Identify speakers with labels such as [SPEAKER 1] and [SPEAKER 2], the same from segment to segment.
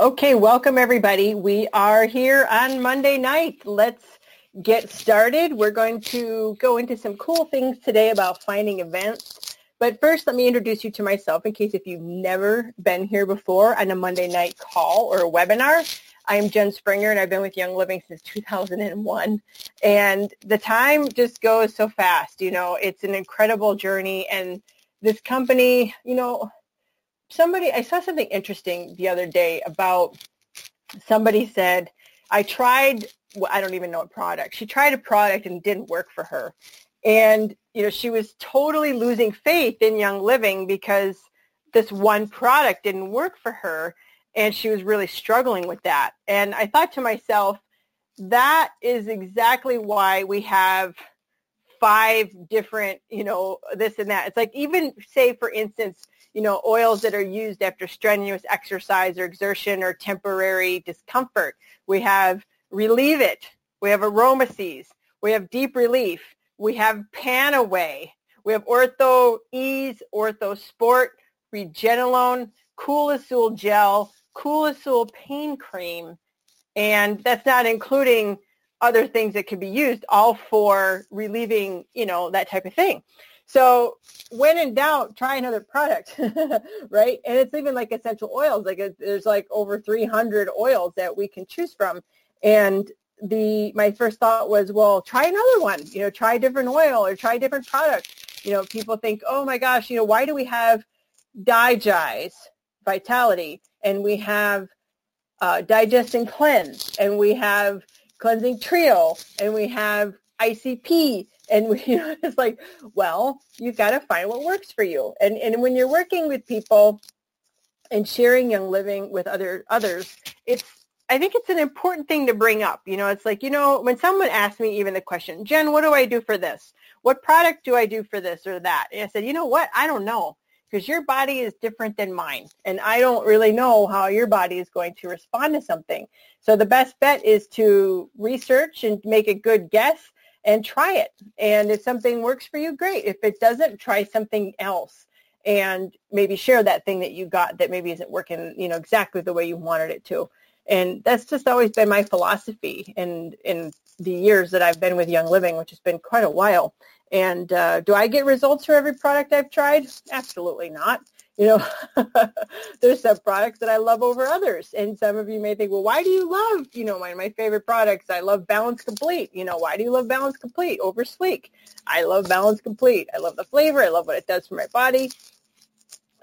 [SPEAKER 1] Okay, welcome everybody. We are here on Monday night. Let's get started. We're going to go into some cool things today about finding events. But first, let me introduce you to myself in case if you've never been here before on a Monday night call or a webinar. I am Jen Springer and I've been with Young Living since 2001. And the time just goes so fast. You know, it's an incredible journey and this company, you know, somebody, I saw something interesting the other day about somebody said, I tried, well, I don't even know a product. She tried a product and it didn't work for her. And, you know, she was totally losing faith in Young Living because this one product didn't work for her. And she was really struggling with that. And I thought to myself, that is exactly why we have five different, you know, this and that. It's like even say, for instance, you know, oils that are used after strenuous exercise or exertion or temporary discomfort. We have Relieve It. We have Aroma Siez. We have Deep Relief. We have Panaway. We have Ortho Ease, Ortho Sport, Regenolone, Cool Azul Gel, Cool Azul Pain Cream, and that's not including other things that can be used, all for relieving, you know, that type of thing. So when in doubt, try another product, right? And it's even like essential oils. Like there's like over 300 oils that we can choose from. And the my first thought was, well, try another one. You know, try a different oil or try a different product. You know, people think, oh my gosh, you know, why do we have Digize Vitality and we have uh, Digest and Cleanse and we have Cleansing Trio and we have ICP and we, you know, it's like, well, you've got to find what works for you. And and when you're working with people and sharing Young Living with other others, it's I think it's an important thing to bring up. You know, it's like, you know, when someone asks me even the question, Jen, what do I do for this? What product do I do for this or that? And I said, you know what? I don't know because your body is different than mine. And I don't really know how your body is going to respond to something. So the best bet is to research and make a good guess and try it. And if something works for you, great. If it doesn't, try something else and maybe share that thing that you got that maybe isn't working, you know, exactly the way you wanted it to. And that's just always been my philosophy in in the years that I've been with Young Living, which has been quite a while. And uh, do I get results for every product I've tried? Absolutely not you know, there's some products that I love over others. And some of you may think, well, why do you love, you know, one of my favorite products? I love Balance Complete. You know, why do you love Balance Complete over Slique? I love Balance Complete. I love the flavor. I love what it does for my body.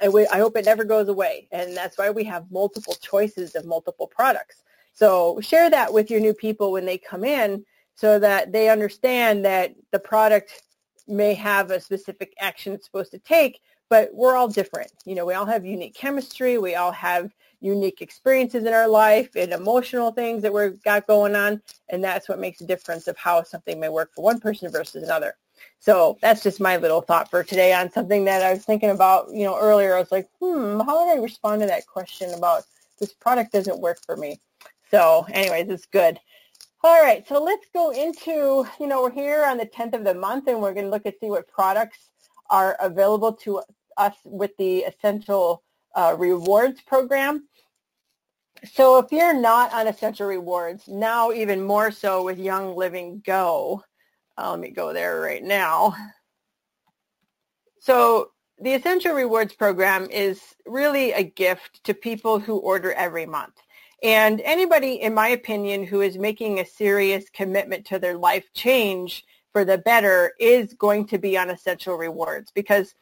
[SPEAKER 1] I, w- I hope it never goes away. And that's why we have multiple choices of multiple products. So share that with your new people when they come in so that they understand that the product may have a specific action it's supposed to take, but we're all different. You know, we all have unique chemistry. We all have unique experiences in our life and emotional things that we've got going on. And that's what makes a difference of how something may work for one person versus another. So that's just my little thought for today on something that I was thinking about, you know, earlier. I was like, hmm, how would I respond to that question about this product doesn't work for me? So anyways, it's good. All right, so let's go into, you know, we're here on the 10th of the month and we're going to look at see what products are available to us with the Essential uh, Rewards program. So if you're not on Essential Rewards, now even more so with Young Living Go, uh, let me go there right now. So the Essential Rewards program is really a gift to people who order every month. And anybody, in my opinion, who is making a serious commitment to their life change for the better is going to be on Essential Rewards because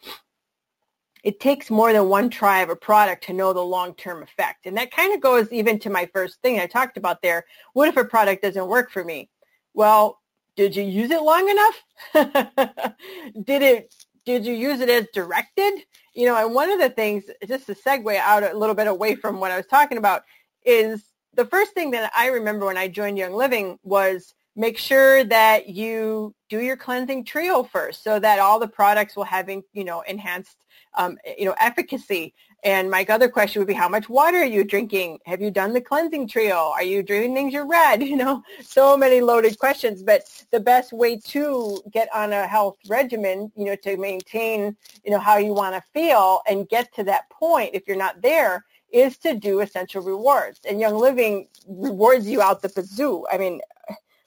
[SPEAKER 1] it takes more than one try of a product to know the long-term effect. And that kind of goes even to my first thing I talked about there. What if a product doesn't work for me? Well, did you use it long enough? did it did you use it as directed? You know, and one of the things, just to segue out a little bit away from what I was talking about, is the first thing that I remember when I joined Young Living was make sure that you do your cleansing trio first so that all the products will have, you know, enhanced um, you know, efficacy. And my other question would be, how much water are you drinking? Have you done the cleansing trio? Are you doing things you're red? You know, so many loaded questions. But the best way to get on a health regimen, you know, to maintain, you know, how you want to feel and get to that point, if you're not there, is to do essential rewards. And Young Living rewards you out the bazoo. I mean,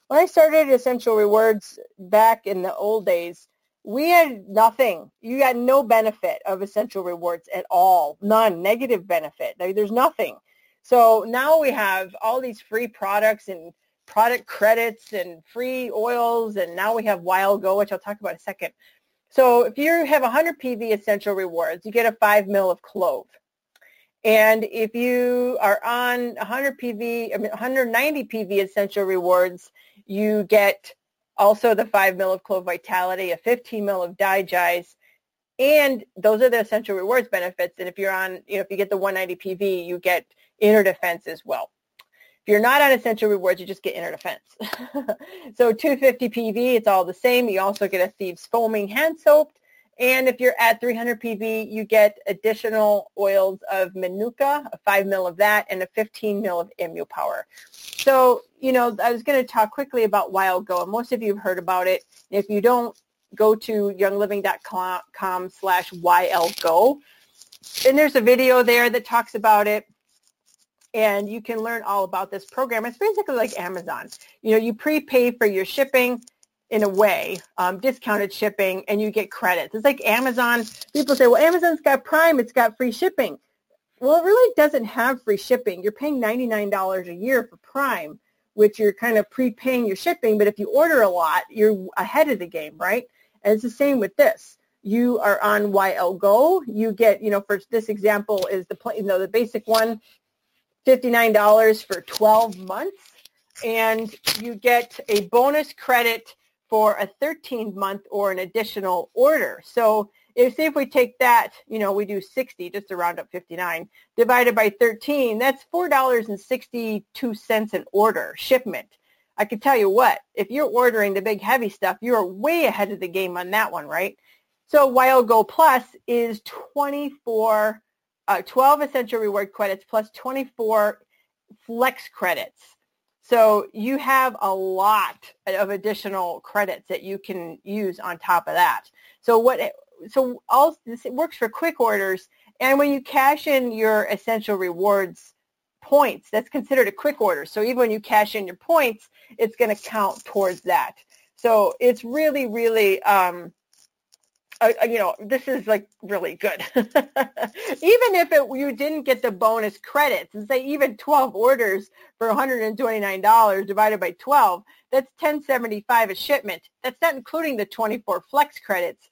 [SPEAKER 1] when I started Essential Rewards back in the old days, we had nothing. You had no benefit of Essential Rewards at all. None. Negative benefit. There's nothing. So now we have all these free products and product credits and free oils, and now we have YL Go, which I'll talk about in a second. So if you have 100 PV essential rewards, you get a 5 mil of clove. And if you are on 100 PV, I mean 190 PV essential rewards, you get also the 5 mil of clove vitality, a 15 mil of digize, and those are the essential rewards benefits. And if you're on, you know, if you get the 190 PV, you get inner defense as well. If you're not on essential rewards, you just get inner defense. so 250 PV, it's all the same. You also get a Thieves foaming hand soap. And if you're at 300 PV, you get additional oils of Manuka, a 5 mil of that, and a 15 mil of ImmuPower. So, you know, I was going to talk quickly about YL Go, most of you have heard about it. If you don't, go to youngliving.com slash YLGO. And there's a video there that talks about it and you can learn all about this program. It's basically like Amazon. You know, you prepay for your shipping in a way, um, discounted shipping, and you get credits. It's like Amazon. People say, well, Amazon's got Prime. It's got free shipping. Well, it really doesn't have free shipping. You're paying $99 a year for Prime, which you're kind of prepaying your shipping. But if you order a lot, you're ahead of the game, right? And it's the same with this. You are on YL Go. You get, you know, for this example is the, you know, the basic one $59 for 12 months and you get a bonus credit for a 13 month or an additional order. So if say if we take that, you know, we do 60 just to round up 59 divided by 13, that's $4.62 an order shipment. I can tell you what, if you're ordering the big heavy stuff, you're way ahead of the game on that one, right? So YL Go Plus is 24 uh, 12 essential reward credits plus 24 flex credits. So you have a lot of additional credits that you can use on top of that. So what? So all this it works for quick orders, and when you cash in your essential rewards points, that's considered a quick order. So even when you cash in your points, it's going to count towards that. So it's really, really um, uh, you know, this is like really good. even if it, you didn't get the bonus credits, and say even 12 orders for $129 divided by 12, that's 1075 a shipment. That's not including the 24 flex credits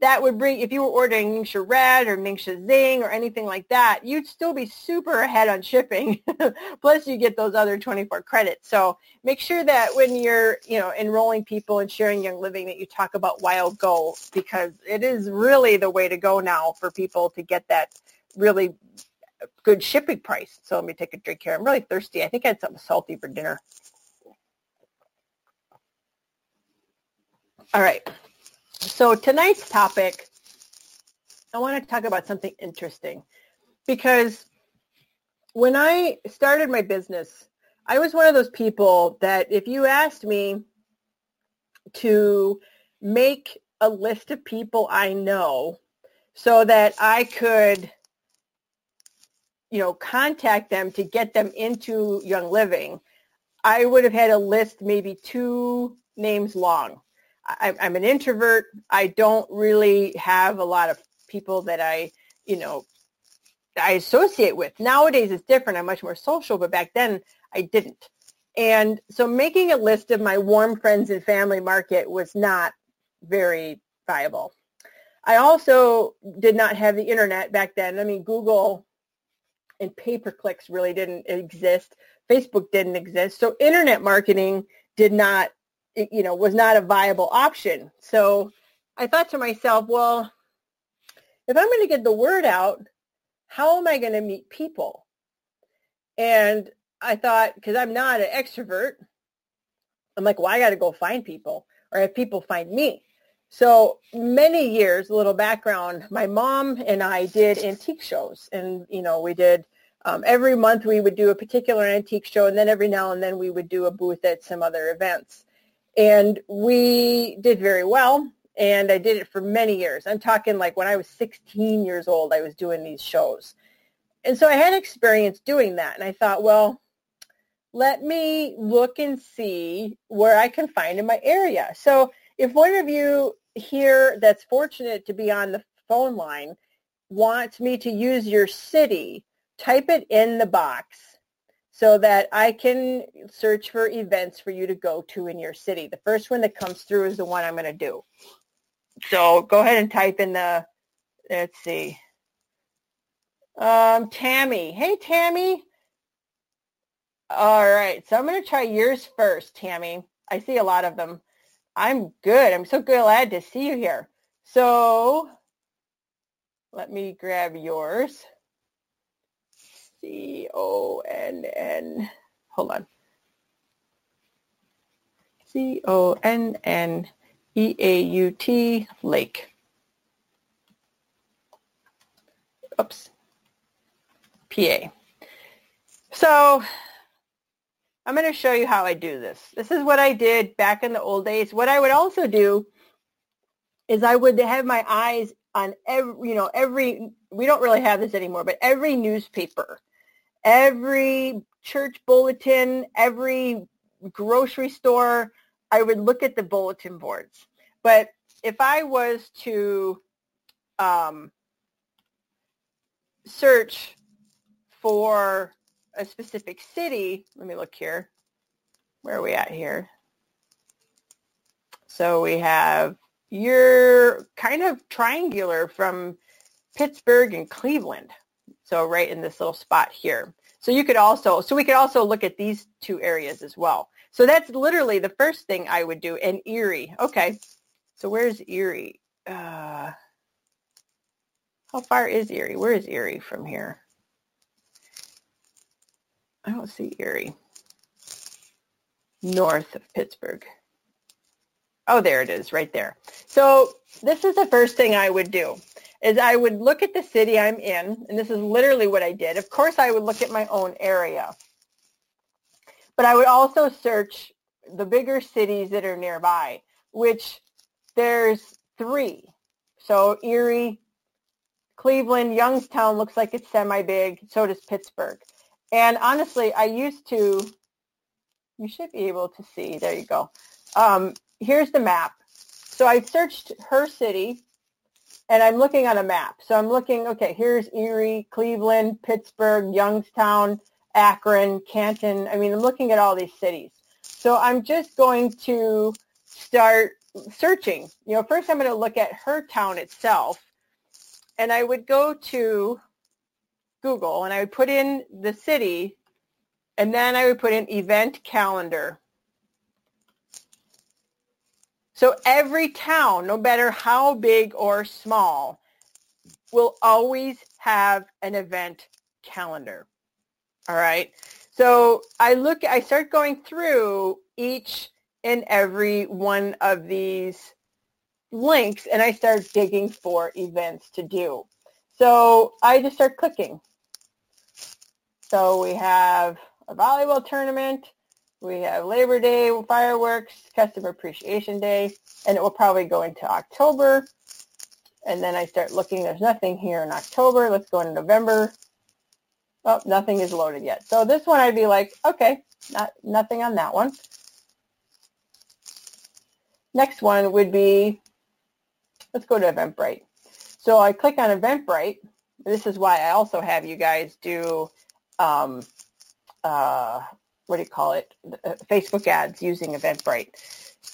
[SPEAKER 1] that would bring, if you were ordering Ningxia Red or Ningxia Zing or anything like that, you'd still be super ahead on shipping. Plus you get those other 24 credits. So make sure that when you're, you know, enrolling people and sharing Young Living that you talk about YL Go because it is really the way to go now for people to get that really good shipping price. So let me take a drink here. I'm really thirsty. I think I had something salty for dinner. All right. So tonight's topic, I want to talk about something interesting because when I started my business, I was one of those people that if you asked me to make a list of people I know so that I could, you know, contact them to get them into Young Living, I would have had a list maybe two names long. I, I'm an introvert. I don't really have a lot of people that I, you know, I associate with. Nowadays it's different. I'm much more social, but back then I didn't. And so making a list of my warm friends and family market was not very viable. I also did not have the internet back then. I mean, Google and pay-per-clicks really didn't exist. Facebook didn't exist. So internet marketing did not you know, was not a viable option. So I thought to myself, well, if I'm going to get the word out, how am I going to meet people? And I thought, because I'm not an extrovert, I'm like, well, I got to go find people or have people find me. So many years, a little background, my mom and I did antique shows and, you know, we did um, every month we would do a particular antique show and then every now and then we would do a booth at some other events. And we did very well. And I did it for many years. I'm talking like when I was 16 years old, I was doing these shows. And so I had experience doing that. And I thought, well, let me look and see where I can find in my area. So if one of you here that's fortunate to be on the phone line wants me to use your city, type it in the box so that I can search for events for you to go to in your city. The first one that comes through is the one I'm going to do. So go ahead and type in the, let's see, um, Tammy. Hey, Tammy. All right. So I'm going to try yours first, Tammy. I see a lot of them. I'm good. I'm so glad to see you here. So let me grab yours. C-O-N-N. Hold on. C-O-N-N-E-A-U-T, Lake. Oops. PA. So I'm going to show you how I do this. This is what I did back in the old days. What I would also do is I would have my eyes on every, you know, every, we don't really have this anymore, but every newspaper, every church bulletin, every grocery store, I would look at the bulletin boards. But if I was to um, search for a specific city, let me look here. Where are we at here? So we have, you're kind of triangular from Pittsburgh and Cleveland. So right in this little spot here. So you could also, so we could also look at these two areas as well. So that's literally the first thing I would do. And Erie. Okay. So where's Erie? Uh, how far is Erie? Where is Erie from here? I don't see Erie. North of Pittsburgh. Oh, there it is, right there. So this is the first thing I would do, is I would look at the city I'm in, and this is literally what I did. Of course, I would look at my own area. But I would also search the bigger cities that are nearby, which there's three. So Erie, Cleveland, Youngstown looks like it's semi-big. So does Pittsburgh. And honestly, I used to, you should be able to see, there you go. Um, here's the map. So I searched her city and I'm looking on a map. So I'm looking, okay, here's Erie, Cleveland, Pittsburgh, Youngstown, Akron, Canton. I mean, I'm looking at all these cities. So I'm just going to start searching. You know, first I'm going to look at her town itself. And I would go to Google and I would put in the city and then I would put in event calendar. So every town, no matter how big or small, will always have an event calendar. All right. So I look, I start going through each and every one of these links and I start digging for events to do. So I just start clicking. So we have a volleyball tournament. We have Labor Day fireworks, Customer Appreciation Day, and it will probably go into October. And then I start looking. There's nothing here in October. Let's go into November. Oh, nothing is loaded yet. So this one I'd be like, okay, not nothing on that one. Next one would be, let's go to Eventbrite. So I click on Eventbrite. This is why I also have you guys do um, uh, what do you call it, uh, Facebook ads using Eventbrite.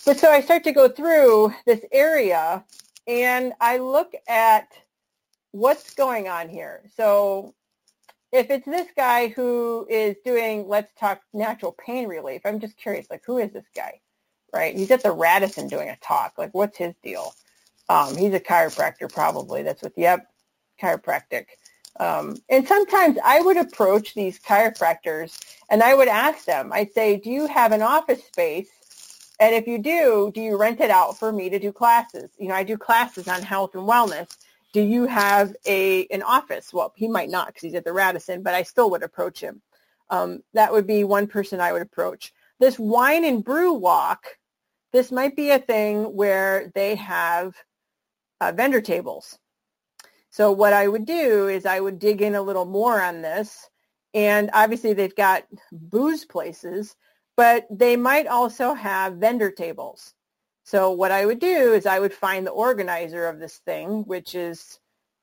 [SPEAKER 1] But so I start to go through this area and I look at what's going on here. So if it's this guy who is doing, let's talk natural pain relief, I'm just curious, like, who is this guy, right? He's at the Radisson doing a talk. Like, what's his deal? Um, he's a chiropractor, probably. That's what, yep, chiropractic. Um, and sometimes I would approach these chiropractors and I would ask them, I'd say, do you have an office space? And if you do, do you rent it out for me to do classes? You know, I do classes on health and wellness. Do you have a an office? Well, he might not because he's at the Radisson, but I still would approach him. Um, that would be one person I would approach. This wine and brew walk, this might be a thing where they have uh, vendor tables So what I would do is I would dig in a little more on this. And obviously they've got booze places, but they might also have vendor tables. So what I would do is I would find the organizer of this thing, which is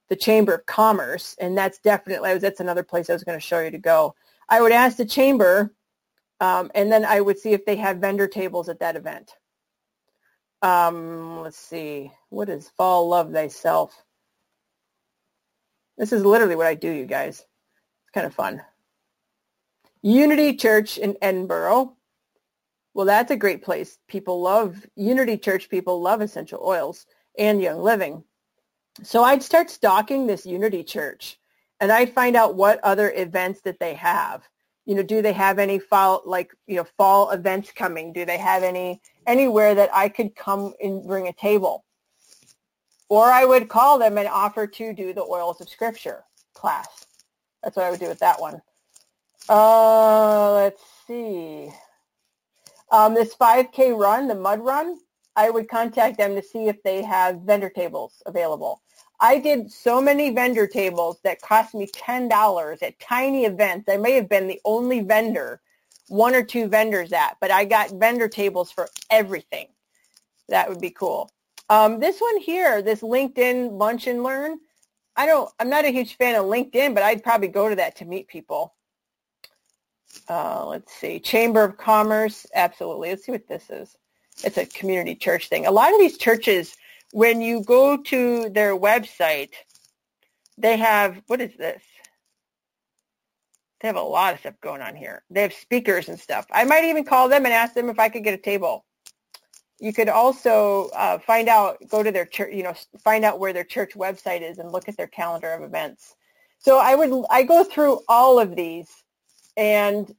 [SPEAKER 1] the Chamber of Commerce, and that's definitely that's another place I was going to show you to go. I would ask the chamber, um, and then I would see if they have vendor tables at that event. Um, let's see, what is Fall Love Thyself? This is literally what I do, you guys. It's kind of fun. Unity Church in Edinburgh. Well, that's a great place. People love Unity Church. People love essential oils and Young Living. So I'd start stalking this Unity Church and I'd find out what other events that they have. You know, do they have any fall like you know fall events coming? Do they have any anywhere that I could come and bring a table? Or I would call them and offer to do the oils of scripture class. That's what I would do with that one. Uh, let's see. Um, this 5K run, the mud run, I would contact them to see if they have vendor tables available. I did so many vendor tables that cost me $10 at tiny events. I may have been the only vendor, one or two vendors at, but I got vendor tables for everything. That would be cool. Um, this one here, this LinkedIn Lunch and Learn, I don't, I'm not a huge fan of LinkedIn, but I'd probably go to that to meet people. Uh, let's see, Chamber of Commerce, absolutely. Let's see what this is. It's a community church thing. A lot of these churches, when you go to their website, they have, what is this? They have a lot of stuff going on here. They have speakers and stuff. I might even call them and ask them if I could get a table. You could also uh, find out, go to their church, you know, find out where their church website is and look at their calendar of events. So I would, I go through all of these and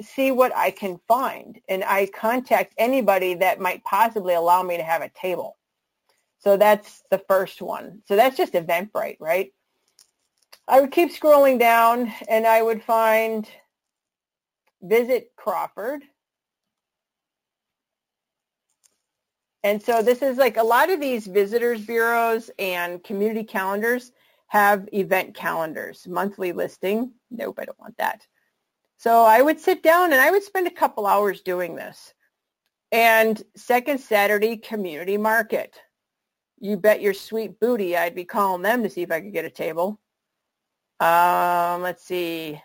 [SPEAKER 1] see what I can find. And I contact anybody that might possibly allow me to have a table. So that's the first one. So that's just Eventbrite, right? I would keep scrolling down and I would find Visit Crawford. And so this is like a lot of these visitors bureaus and community calendars have event calendars, monthly listing. Nope, I don't want that. So I would sit down and I would spend a couple hours doing this. And second Saturday community market. You bet your sweet booty I'd be calling them to see if I could get a table. Um, let's see.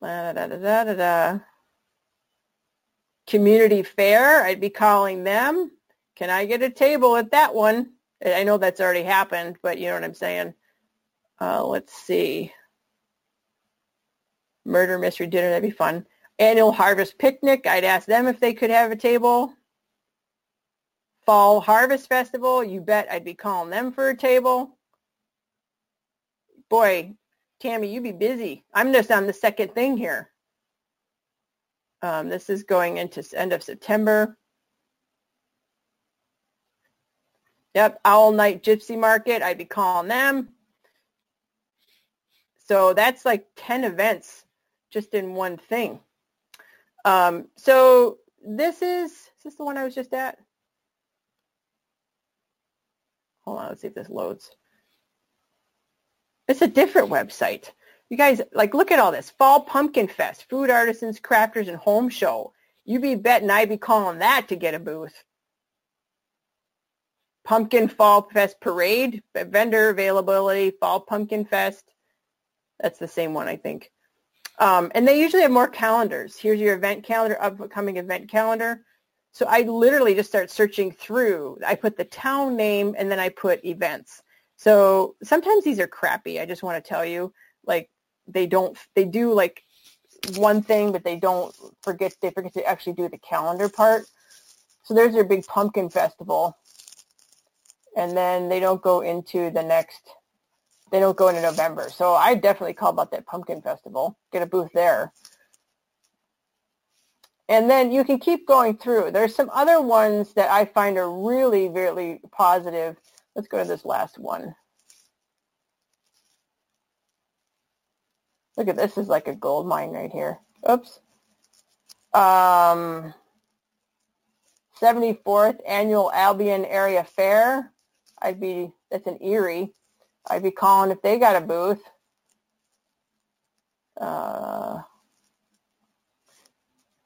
[SPEAKER 1] Da, da, da, community fair, I'd be calling them. Can I get a table at that one? I know that's already happened, but you know what I'm saying. Uh, let's see murder mystery dinner. That'd be fun. Annual harvest picnic. I'd ask them if they could have a table. Fall harvest festival. You bet I'd be calling them for a table. Boy, Tammy, you'd be busy. I'm just on the second thing here. Um, this is going into end of September. Yep, Owl Night Gypsy Market. I'd be calling them. So that's like 10 events just in one thing. Um, so this is, is this the one I was just at? Hold on, let's see if this loads. It's a different website. You guys, like, look at all this. Fall Pumpkin Fest, Food Artisans, Crafters, and Home Show. You be betting I'd be calling that to get a booth. Pumpkin Fall Fest Parade, vendor availability, Fall Pumpkin Fest. That's the same one, I think. Um, and they usually have more calendars. Here's your event calendar, upcoming event calendar. So I literally just start searching through. I put the town name and then I put events. So sometimes these are crappy. I just want to tell you, like they don't, they do like one thing, but they don't forget, they forget to actually do the calendar part. So there's your big pumpkin festival. And then they don't go into the next they don't go into November. So I definitely call about that pumpkin festival. Get a booth there. And then you can keep going through. There's some other ones that I find are really, really positive. Let's go to this last one. Look at this is like a gold mine right here. Oops. Um, 74th Annual Albion Area Fair. I'd be, that's an Erie. I'd be calling if they got a booth. Uh,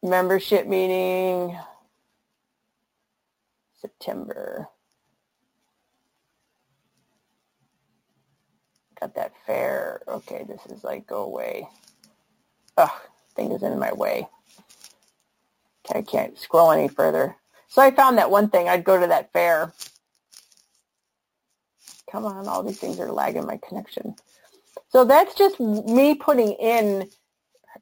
[SPEAKER 1] membership meeting, September. Got that fair. Okay, this is like go away. Ugh, thing is in my way. I can't scroll any further. So I found that one thing. I'd go to that fair. Come on, all these things are lagging my connection. So that's just me putting in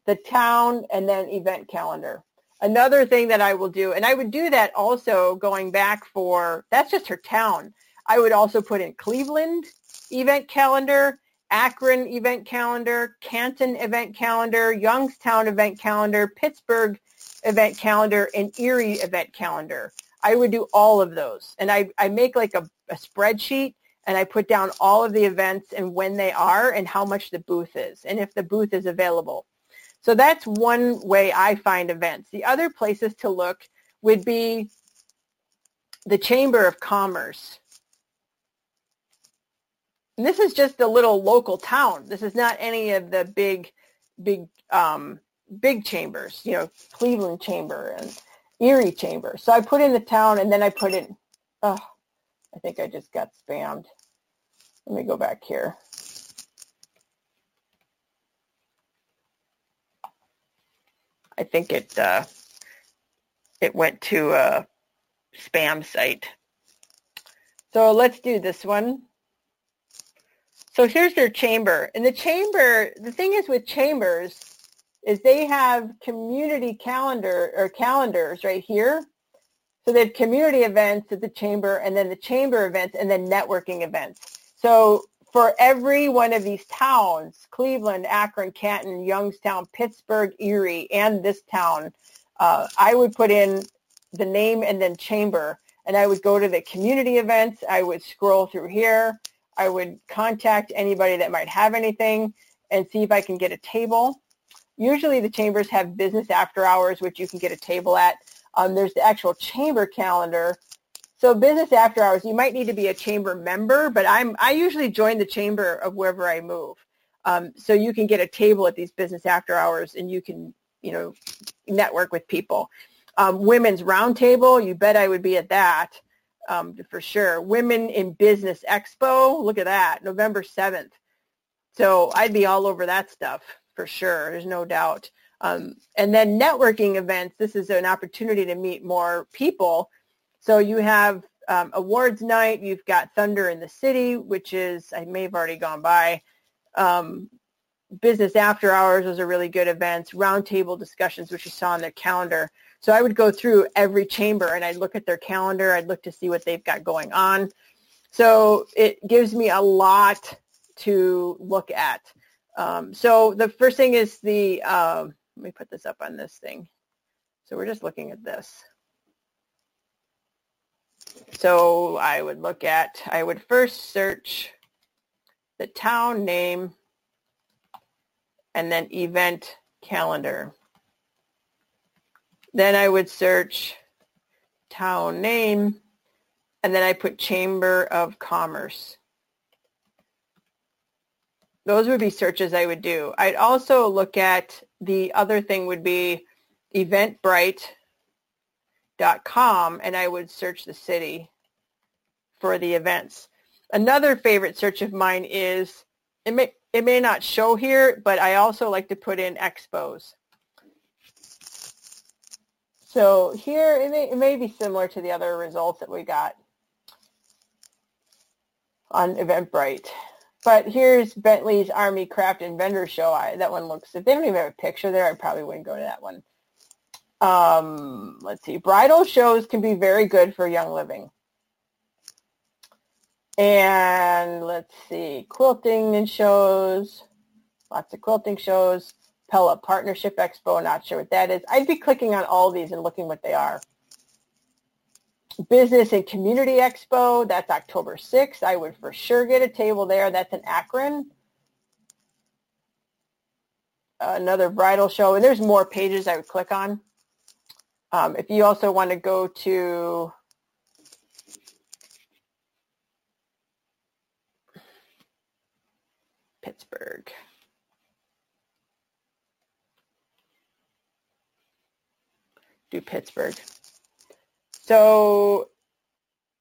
[SPEAKER 1] the town and then event calendar. Another thing that I will do, and I would do that also going back for, that's just her town. I would also put in Cleveland event calendar, Akron event calendar, Canton event calendar, Youngstown event calendar, Pittsburgh event calendar, and Erie event calendar. I would do all of those. And I, I make like a, a spreadsheet and I put down all of the events and when they are and how much the booth is and if the booth is available. So that's one way I find events. The other places to look would be the Chamber of Commerce. And this is just a little local town. This is not any of the big, big, um, big chambers, you know, Cleveland Chamber and Erie Chamber. So I put in the town and then I put in, oh, I think I just got spammed. Let me go back here. I think it uh, it went to a spam site. So let's do this one. So here's their chamber. And the chamber, the thing is with chambers is they have community calendar or calendars right here. So they have community events at the chamber and then the chamber events and then networking events. So for every one of these towns, Cleveland, Akron, Canton, Youngstown, Pittsburgh, Erie, and this town, uh, I would put in the name and then chamber. And I would go to the community events. I would scroll through here. I would contact anybody that might have anything and see if I can get a table. Usually the chambers have business after hours, which you can get a table at. Um, there's the actual chamber calendar. So business after hours, you might need to be a chamber member, but I'm I usually join the chamber of wherever I move. Um, so you can get a table at these business after hours, and you can you know network with people. Um, women's roundtable, you bet I would be at that um, for sure. Women in Business Expo, look at that, November 7th. So I'd be all over that stuff for sure. There's no doubt. Um, and then networking events, this is an opportunity to meet more people. So you have um, awards night, you've got Thunder in the City, which is, I may have already gone by. Um, business after hours, those are really good events. Roundtable discussions, which you saw on their calendar. So I would go through every chamber and I'd look at their calendar. I'd look to see what they've got going on. So it gives me a lot to look at. Um, so the first thing is the, uh, let me put this up on this thing. So we're just looking at this. So I would look at, I would first search the town name and then event calendar. Then I would search town name and then I put Chamber of Commerce those would be searches I would do. I'd also look at the other thing would be eventbrite.com and I would search the city for the events. Another favorite search of mine is, it may, it may not show here, but I also like to put in expos. So here, it may, it may be similar to the other results that we got on Eventbrite. But here's Bentley's Army Craft and Vendor Show. I, that one looks, if they don't even have a picture there, I probably wouldn't go to that one. Um, let's see. Bridal shows can be very good for young living. And let's see, quilting and shows, lots of quilting shows. Pella Partnership Expo, not sure what that is. I'd be clicking on all these and looking what they are. Business and Community Expo, that's October 6th. I would for sure get a table there. That's in Akron. Another bridal show. And there's more pages I would click on. Um, if you also want to go to Pittsburgh. Do Pittsburgh. So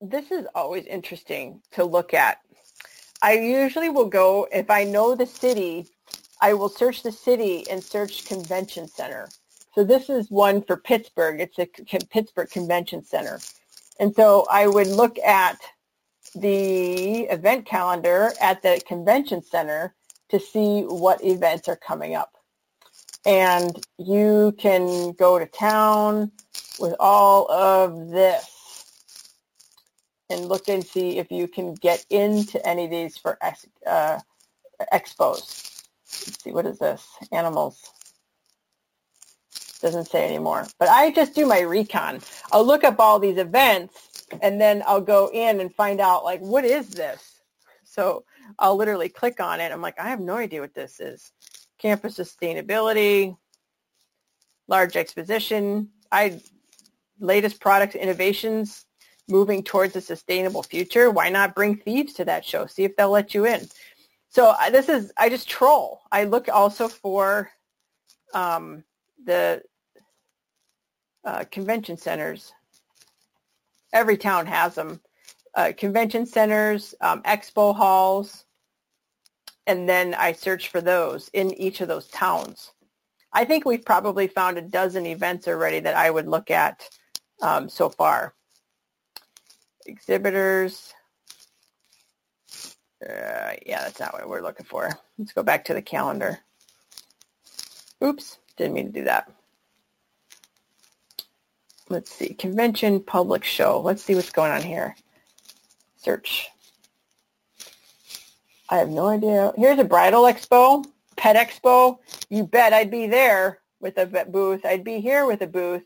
[SPEAKER 1] this is always interesting to look at. I usually will go, if I know the city, I will search the city and search convention center. So this is one for Pittsburgh. It's a Pittsburgh Convention Center. And so I would look at the event calendar at the convention center to see what events are coming up. And you can go to town with all of this and look and see if you can get into any of these for uh, expos. Let's see, what is this? Animals. Doesn't say anymore. But I just do my recon. I'll look up all these events and then I'll go in and find out like, what is this? So I'll literally click on it. I'm like, I have no idea what this is. Campus sustainability, large exposition. I latest products innovations moving towards a sustainable future. Why not bring thieves to that show? See if they'll let you in. So this is I just troll. I look also for um, the uh, convention centers. Every town has them. Uh, convention centers, um, expo halls, and then I search for those in each of those towns. I think we've probably found a dozen events already that I would look at um, so far. Exhibitors. Uh, yeah, that's not what we're looking for. Let's go back to the calendar. Oops, didn't mean to do that. Let's see, convention public show. Let's see what's going on here. Search. I have no idea. Here's a bridal expo, pet expo. You bet I'd be there with a booth. I'd be here with a booth.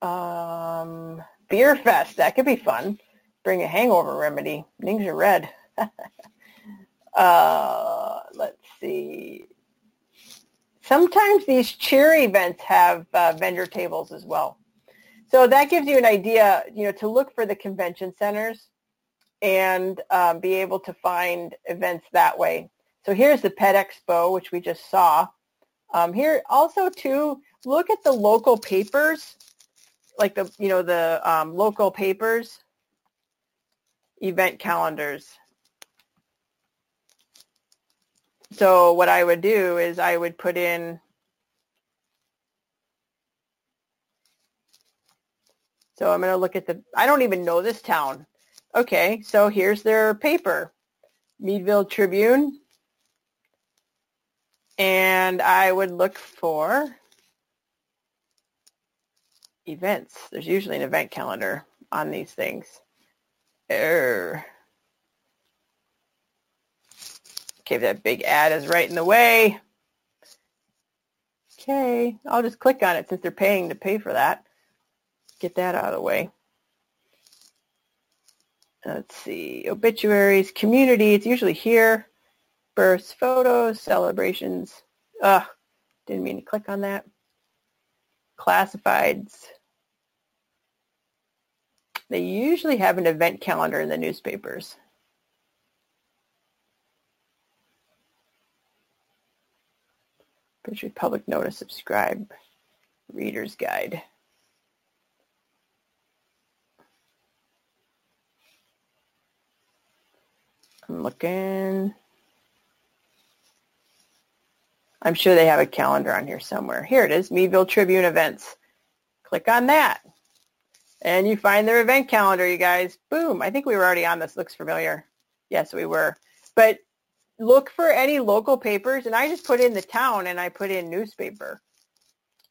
[SPEAKER 1] Um, beer fest. That could be fun. Bring a hangover remedy. Ningxia Red. uh, let's see. Sometimes these cheer events have uh, vendor tables as well. So that gives you an idea, you know, to look for the convention centers and um, be able to find events that way. So here's the Pet Expo, which we just saw. Um, here also too, look at the local papers, like the, you know, the um, local papers, event calendars. So what I would do is I would put in So I'm going to look at the, I don't even know this town. Okay, so here's their paper, Meadville Tribune. And I would look for events. There's usually an event calendar on these things. Err. Okay, that big ad is right in the way. Okay, I'll just click on it since they're paying to pay for that. Get that out of the way. Let's see, obituaries, community, it's usually here. Births, photos, celebrations. Ugh, didn't mean to click on that. Classifieds. They usually have an event calendar in the newspapers. Picture public notice, subscribe, reader's guide. I'm looking. I'm sure they have a calendar on here somewhere. Here it is, Meadville Tribune events. Click on that. And you find their event calendar, you guys. Boom. I think we were already on this. Looks familiar. Yes, we were. But look for any local papers, and I just put in the town and I put in newspaper.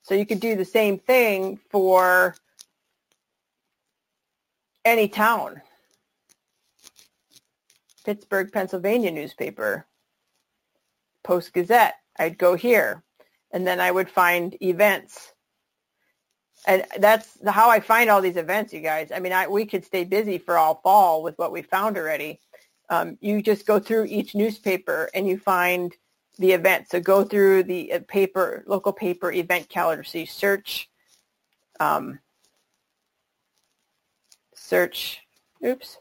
[SPEAKER 1] So you could do the same thing for any town. Pittsburgh, Pennsylvania newspaper, Post Gazette. I'd go here, and then I would find events. And that's how I find all these events, you guys. I mean, I, we could stay busy for all fall with what we found already um, you just go through each newspaper and you find the event. So go through the uh, paper, local paper event calendar. So you search, um, search, oops,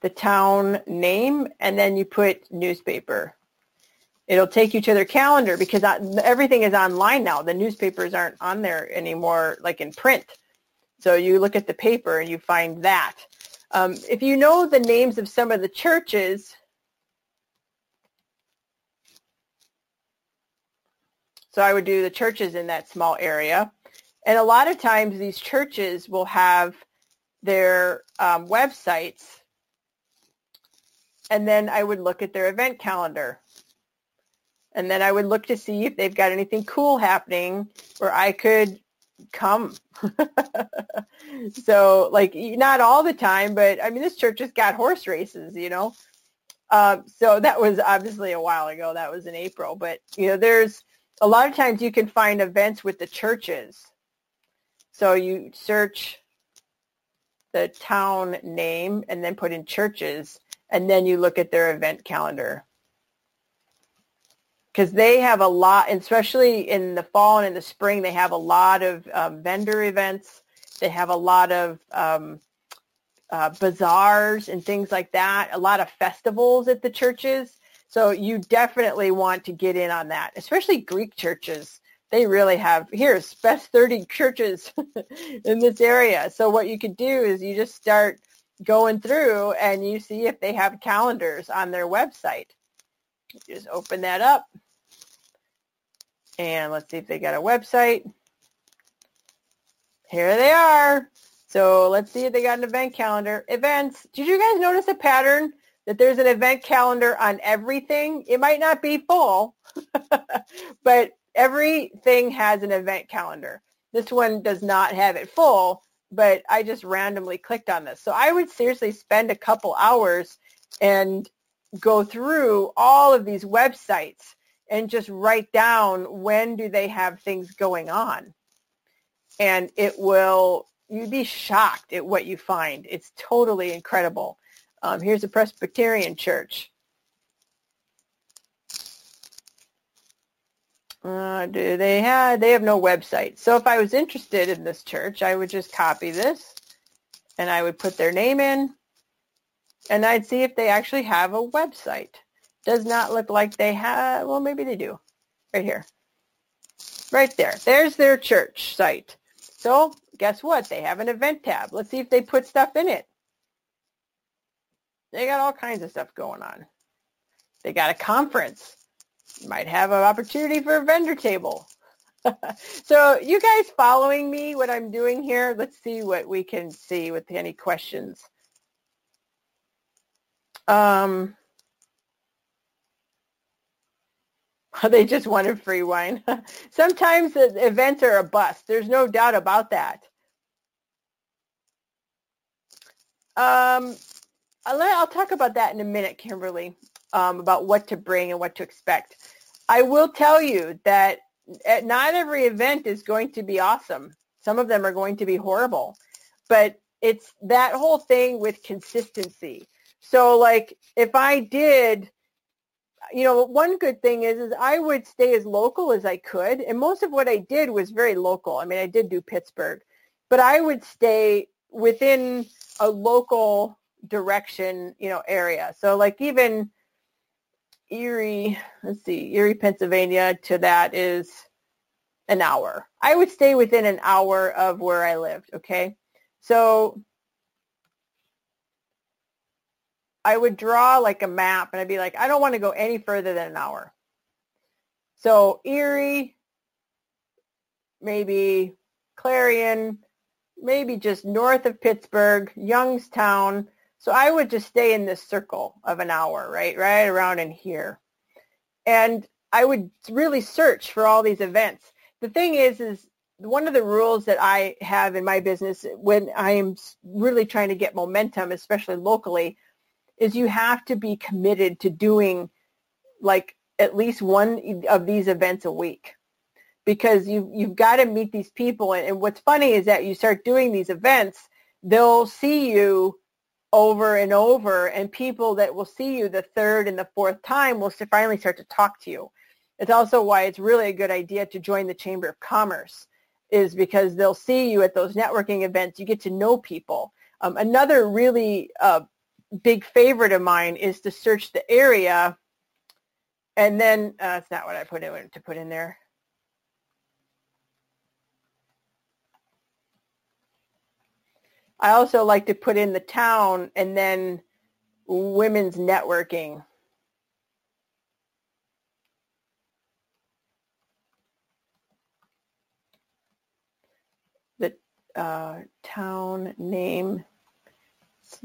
[SPEAKER 1] the town name, and then you put newspaper. It'll take you to their calendar because everything is online now. The newspapers aren't on there anymore like in print. So you look at the paper and you find that. Um, if you know the names of some of the churches, so I would do the churches in that small area. And a lot of times these churches will have their um, websites and then I would look at their event calendar. And then I would look to see if they've got anything cool happening where I could come. so like not all the time, but I mean this church has got horse races, you know. Um, so that was obviously a while ago. That was in April, but you know there's a lot of times you can find events with the churches. So you search the town name and then put in churches and then you look at their event calendar because they have a lot, especially in the fall and in the spring, they have a lot of um, vendor events. They have a lot of um, uh, bazaars and things like that, a lot of festivals at the churches. So you definitely want to get in on that, especially Greek churches. They really have, here's best 30 churches in this area. So what you could do is you just start going through and you see if they have calendars on their website. Just open that up. And let's see if they got a website. Here they are. So let's see if they got an event calendar. Events. Did you guys notice a pattern that there's an event calendar on everything? It might not be full, but everything has an event calendar. This one does not have it full, but I just randomly clicked on this. So I would seriously spend a couple hours and go through all of these websites and just write down when do they have things going on. And it will, you'd be shocked at what you find. It's totally incredible. Um, here's a Presbyterian church. Uh, do they have? They have no website. So if I was interested in this church, I would just copy this, and I would put their name in, and I'd see if they actually have a website. Does not look like they have. Well, maybe they do. Right here. Right there. There's their church site. So guess what? They have an event tab. Let's see if they put stuff in it. They got all kinds of stuff going on. They got a conference might have an opportunity for a vendor table. so you guys following me, what I'm doing here? Let's see what we can see with any questions. Um, they just wanted free wine. Sometimes the events are a bust. There's no doubt about that. Um, I'll, talk about that in a minute, Kimberly um, about what to bring and what to expect. I will tell you that not every event is going to be awesome. Some of them are going to be horrible, but it's that whole thing with consistency. So like if I did, you know, one good thing is, is I would stay as local as I could. And most of what I did was very local. I mean, I did do Pittsburgh, but I would stay within a local direction, you know, area. So like even Erie, let's see, Erie, Pennsylvania to that is an hour. I would stay within an hour of where I lived, okay? So I would draw like a map and I'd be like, I don't want to go any further than an hour. So Erie, maybe Clarion, maybe just north of Pittsburgh, Youngstown, so I would just stay in this circle of an hour, right, right around in here. And I would really search for all these events. The thing is, is one of the rules that I have in my business when I am really trying to get momentum, especially locally, is you have to be committed to doing like at least one of these events a week because you, you've got to meet these people. And, and what's funny is that you start doing these events, they'll see you over and over and people that will see you the third and the fourth time will finally start to talk to you. It's also why it's really a good idea to join the Chamber of Commerce is because they'll see you at those networking events. You get to know people. Um, another really uh, big favorite of mine is to search the area and then uh, that's not what I put in to put in there. I also like to put in the town and then women's networking. The uh, town name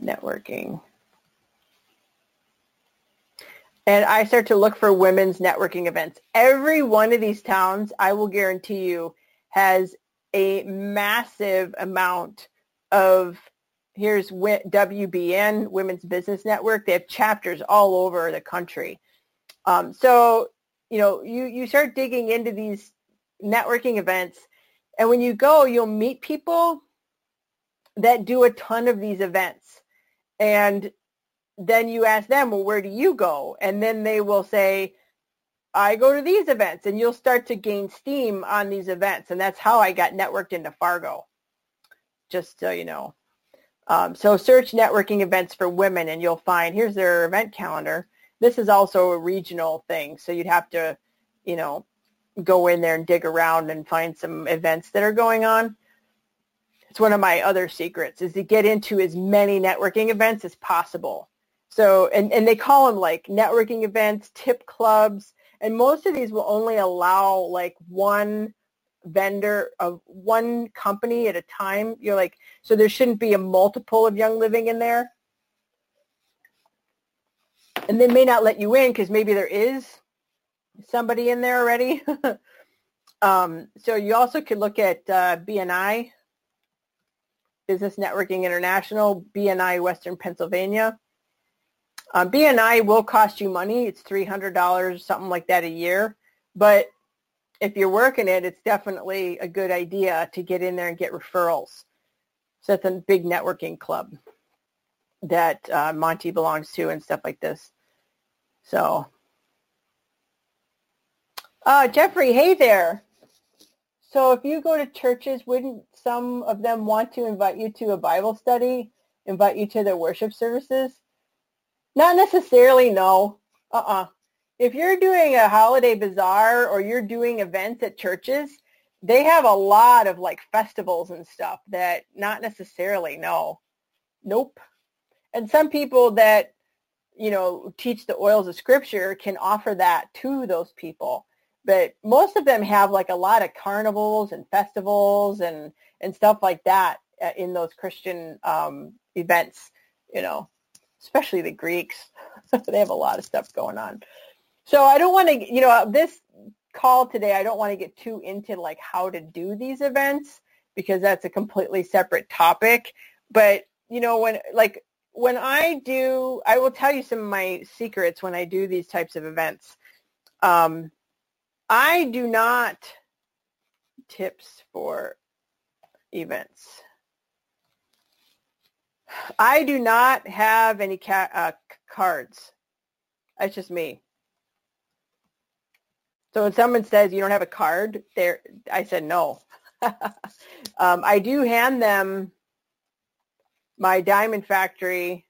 [SPEAKER 1] networking. And I start to look for women's networking events. Every one of these towns, I will guarantee you, has a massive amount of here's WBN, Women's Business Network. They have chapters all over the country. Um, so, you know, you, you start digging into these networking events, and when you go, you'll meet people that do a ton of these events. And then you ask them, well, where do you go? And then they will say, I go to these events. And you'll start to gain steam on these events. And that's how I got networked into Fargo, just so you know. Um, so search networking events for women and you'll find, here's their event calendar. This is also a regional thing. So you'd have to, you know, go in there and dig around and find some events that are going on. It's one of my other secrets is to get into as many networking events as possible. So, and, and they call them like networking events, tip clubs, and most of these will only allow like one vendor of one company at a time. You're like, so there shouldn't be a multiple of Young Living in there. And they may not let you in because maybe there is somebody in there already. um, so you also could look at uh, BNI, Business Networking International, BNI Western Pennsylvania. Um, BNI will cost you money. It's $300, something like that a year. But if you're working it, it's definitely a good idea to get in there and get referrals. So that's a big networking club that uh, Monty belongs to and stuff like this. So, uh, Jeffrey, hey there. So if you go to churches, wouldn't some of them want to invite you to a Bible study, invite you to their worship services? Not necessarily, no. Uh-uh. If you're doing a holiday bazaar or you're doing events at churches, they have a lot of like festivals and stuff that not necessarily, no. Nope. And some people that, you know, teach the oils of scripture can offer that to those people. But most of them have like a lot of carnivals and festivals and, and stuff like that uh, in those Christian um, events, you know especially the Greeks. they have a lot of stuff going on. So I don't want to, you know, this call today, I don't want to get too into like how to do these events because that's a completely separate topic. But, you know, when like when I do, I will tell you some of my secrets when I do these types of events. Um, I do not tips for events. I do not have any ca- uh, cards. That's just me. So when someone says you don't have a card, there, I said no. um, I do hand them my Diamond Factory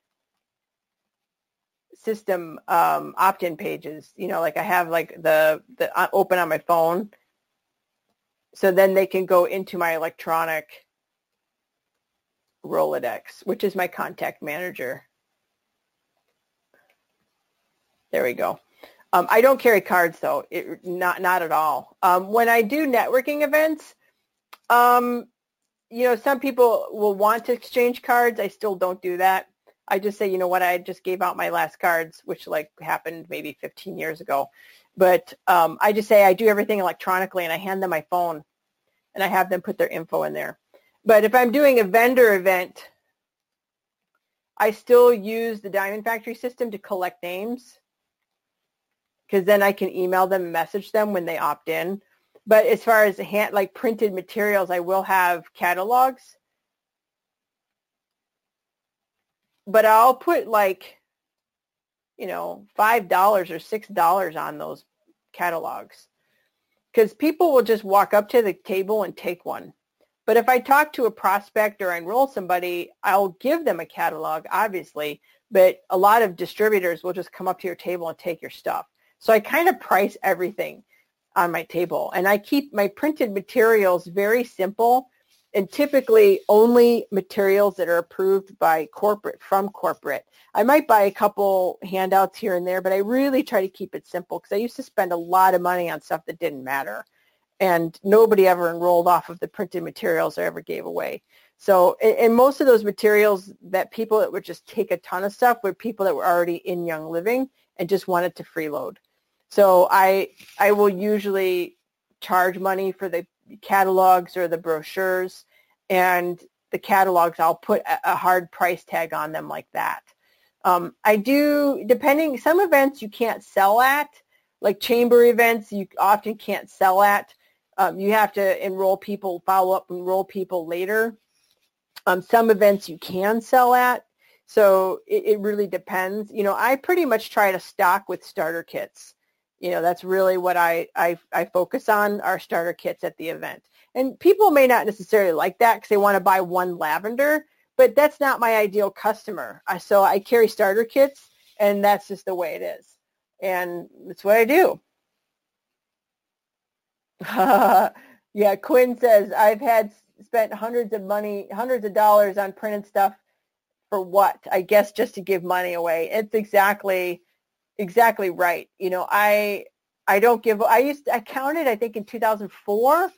[SPEAKER 1] system um, opt-in pages. You know, like I have like the the uh, open on my phone, so then they can go into my electronic Rolodex, which is my contact manager. There we go. Um, I don't carry cards though, it, not not at all. Um, when I do networking events, um, you know, some people will want to exchange cards. I still don't do that. I just say, you know what, I just gave out my last cards, which like happened maybe 15 years ago. But um, I just say I do everything electronically and I hand them my phone and I have them put their info in there. But if I'm doing a vendor event, I still use the Diamond Factory system to collect names because then I can email them and message them when they opt in. But as far as hand, like printed materials, I will have catalogs. But I'll put like, you know, $5 or $6 on those catalogs because people will just walk up to the table and take one. But if I talk to a prospect or I enroll somebody, I'll give them a catalog, obviously, but a lot of distributors will just come up to your table and take your stuff. So I kind of price everything on my table. And I keep my printed materials very simple and typically only materials that are approved by corporate from corporate. I might buy a couple handouts here and there, but I really try to keep it simple because I used to spend a lot of money on stuff that didn't matter. And nobody ever enrolled off of the printed materials I ever gave away. So, and most of those materials that people that would just take a ton of stuff were people that were already in Young Living and just wanted to freeload. So I, I will usually charge money for the catalogs or the brochures and the catalogs, I'll put a hard price tag on them like that. Um, I do, depending, some events you can't sell at, like chamber events, you often can't sell at. Um, you have to enroll people, follow up, enroll people later. Um, some events you can sell at. So it, it, really depends. You know, I pretty much try to stock with starter kits. You know, that's really what I, I, I focus on our starter kits at the event. And people may not necessarily like that because they want to buy one lavender, but that's not my ideal customer. So I carry starter kits and that's just the way it is. And that's what I do. yeah, Quinn says, I've had spent hundreds of money, hundreds of dollars on printed stuff for what? I guess just to give money away. It's exactly, exactly right. You know, I, I don't give, I used, I counted, I think in 2004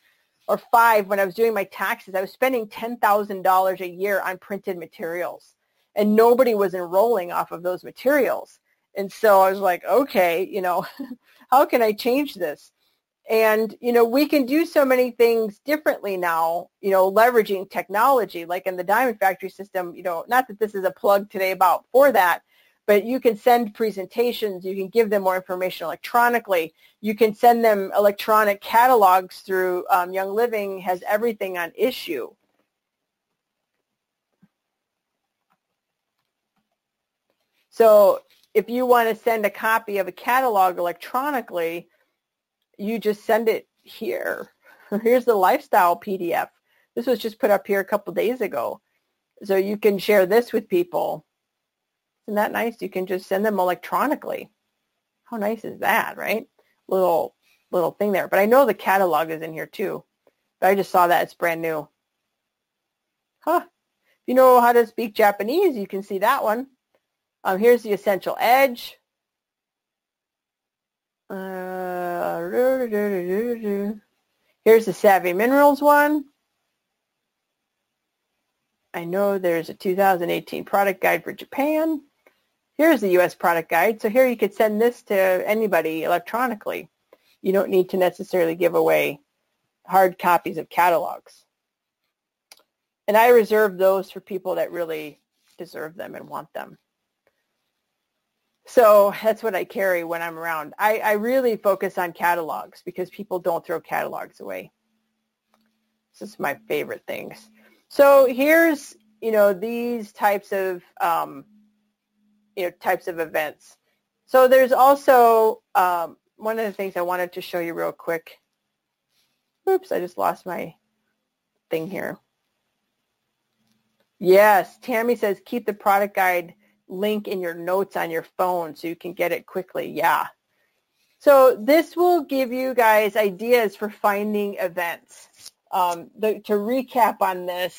[SPEAKER 1] or five when I was doing my taxes, I was spending $10,000 a year on printed materials and nobody was enrolling off of those materials. And so I was like, okay, you know, how can I change this? And, you know, we can do so many things differently now, you know, leveraging technology, like in the Diamond Factory system, you know, not that this is a plug today about for that, but you can send presentations, you can give them more information electronically, you can send them electronic catalogs through um, Young Living has everything on Issuu. So if you want to send a copy of a catalog electronically, you just send it here. Here's the lifestyle PDF. This was just put up here a couple days ago. So you can share this with people. Isn't that nice? You can just send them electronically. How nice is that, right? Little little thing there. But I know the catalog is in here too. But I just saw that it's brand new. Huh. If you know how to speak Japanese, you can see that one. Um, here's the Essential Edge. Uh, here's the Savvy Minerals one. I know there's a 2018 product guide for Japan. Here's the U.S. product guide. So here you could send this to anybody electronically. You don't need to necessarily give away hard copies of catalogs. And I reserve those for people that really deserve them and want them. So that's what I carry when I'm around. I, I really focus on catalogs because people don't throw catalogs away. This is my favorite things. So here's, you know, these types of, um, you know, types of events. So there's also um, one of the things I wanted to show you real quick. Oops, I just lost my thing here. Yes, Tammy says keep the product guide link in your notes on your phone so you can get it quickly. Yeah. So this will give you guys ideas for finding events. Um, the, to recap on this,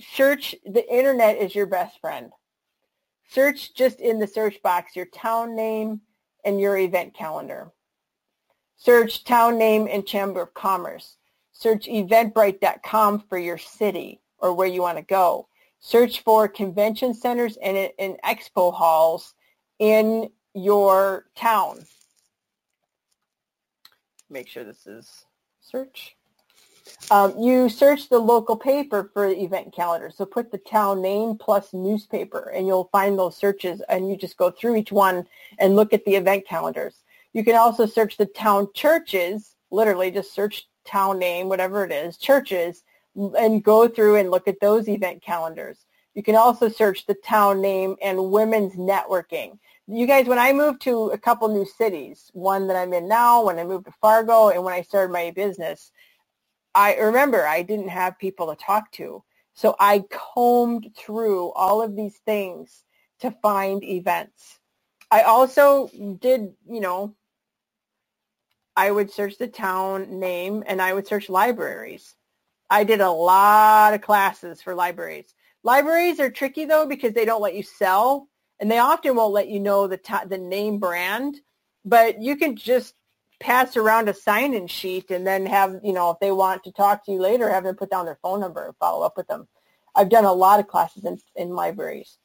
[SPEAKER 1] search, the internet is your best friend. Search just in the search box your town name and your event calendar. Search town name and Chamber of Commerce. Search eventbrite.com for your city or where you want to go search for convention centers and, and expo halls in your town. Make sure this is search. Um, you search the local paper for the event calendar. So put the town name plus newspaper and you'll find those searches and you just go through each one and look at the event calendars. You can also search the town churches, literally just search town name, whatever it is, churches, and go through and look at those event calendars. You can also search the town name and women's networking. You guys, when I moved to a couple new cities, one that I'm in now, when I moved to Fargo, and when I started my business, I remember I didn't have people to talk to. So I combed through all of these things to find events. I also did, you know, I would search the town name and I would search libraries. I did a lot of classes for libraries. Libraries are tricky though because they don't let you sell and they often won't let you know the ta- the name brand, but you can just pass around a sign-in sheet and then have, you know, if they want to talk to you later, have them put down their phone number and follow up with them. I've done a lot of classes in, in libraries.